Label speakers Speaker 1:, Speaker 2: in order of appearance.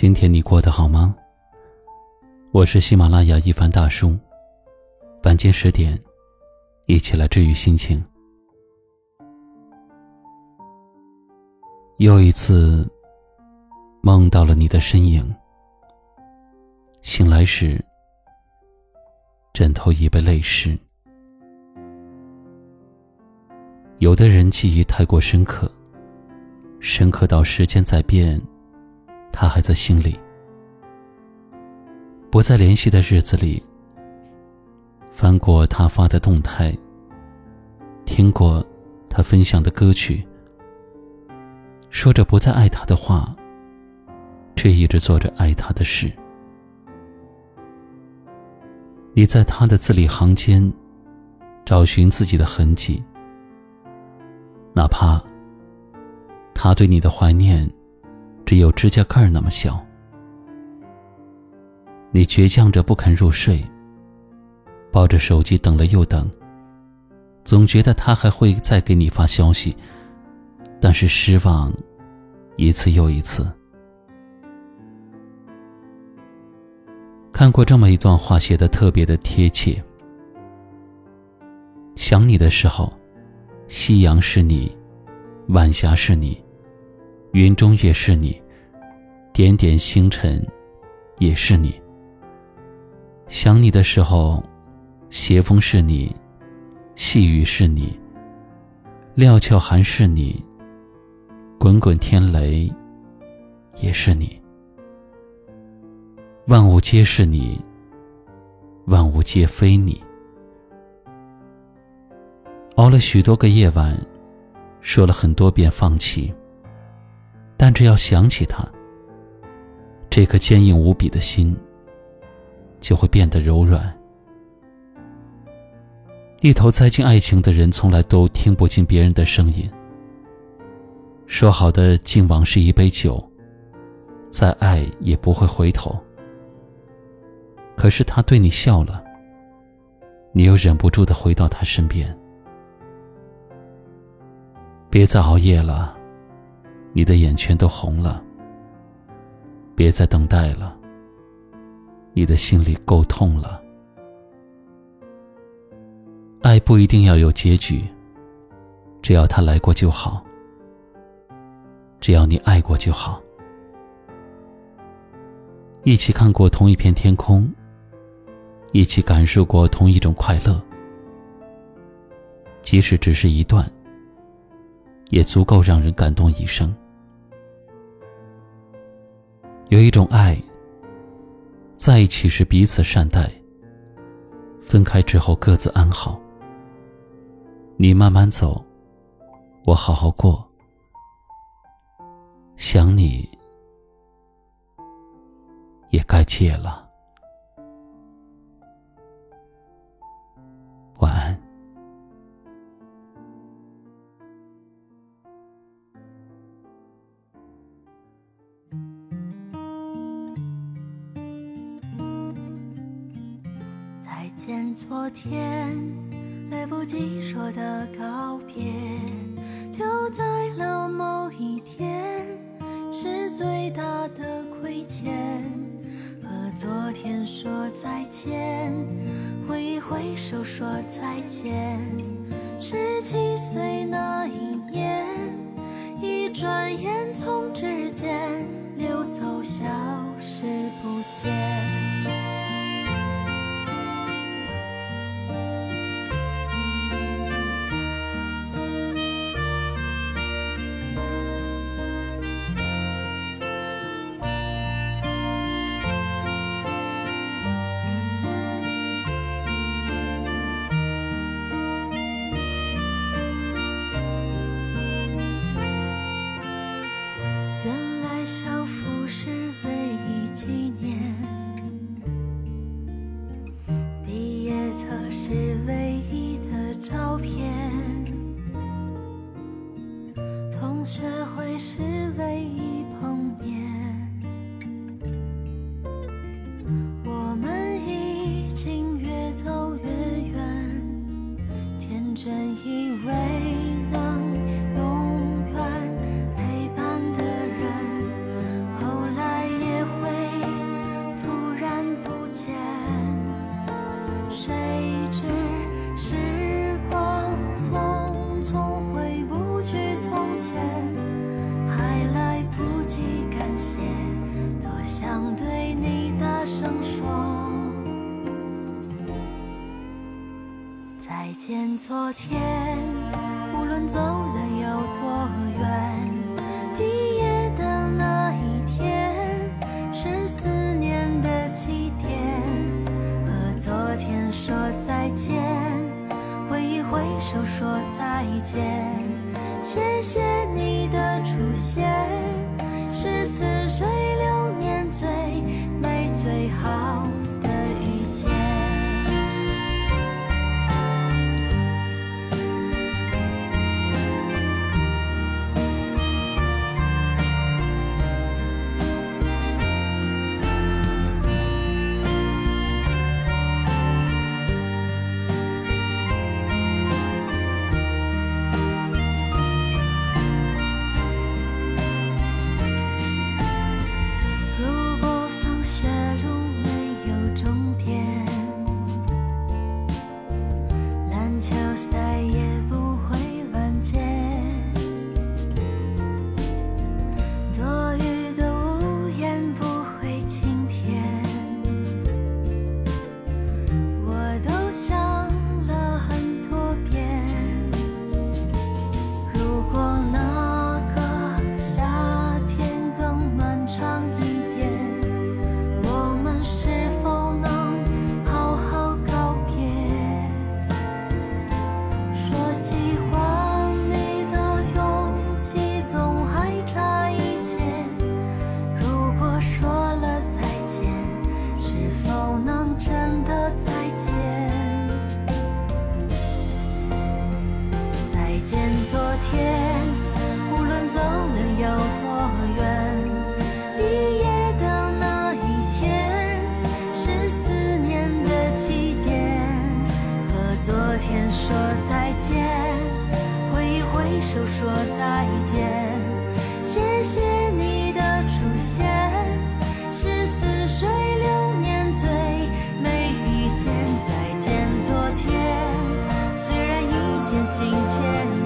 Speaker 1: 今天你过得好吗？我是喜马拉雅一凡大叔。晚间十点，一起来治愈心情。又一次梦到了你的身影，醒来时，枕头已被泪湿。有的人记忆太过深刻，深刻到时间在变。他还在心里。不再联系的日子里，翻过他发的动态，听过他分享的歌曲，说着不再爱他的话，却一直做着爱他的事。你在他的字里行间找寻自己的痕迹，哪怕他对你的怀念。只有指甲盖那么小，你倔强着不肯入睡，抱着手机等了又等，总觉得他还会再给你发消息，但是失望一次又一次。看过这么一段话，写的特别的贴切。想你的时候，夕阳是你，晚霞是你。云中月是你，点点星辰也是你。想你的时候，斜风是你，细雨是你，料峭寒是你，滚滚天雷也是你。万物皆是你，万物皆非你。熬了许多个夜晚，说了很多遍放弃。但只要想起他，这颗坚硬无比的心就会变得柔软。一头栽进爱情的人，从来都听不进别人的声音。说好的敬往事一杯酒，再爱也不会回头。可是他对你笑了，你又忍不住的回到他身边。别再熬夜了。你的眼圈都红了，别再等待了。你的心里够痛了。爱不一定要有结局，只要他来过就好。只要你爱过就好。一起看过同一片天空，一起感受过同一种快乐，即使只是一段。也足够让人感动一生。有一种爱，在一起时彼此善待，分开之后各自安好。你慢慢走，我好好过。想你，也该戒了。
Speaker 2: 见昨天，来不及说的告别，留在了某一天，是最大的亏欠。和昨天说再见，挥一挥手说再见。十七岁那一年，一转眼从指尖溜走，消失不见。学会是唯一。再见昨天，无论走了有多远。毕业的那一天，是思念的起点。和昨天说再见，挥一挥手说再见。谢谢你的出现，是似水流年最美最好。天说再见，挥一挥手说再见，谢谢你的出现，是似水流年最美遇见。再见昨天，虽然已渐行渐远。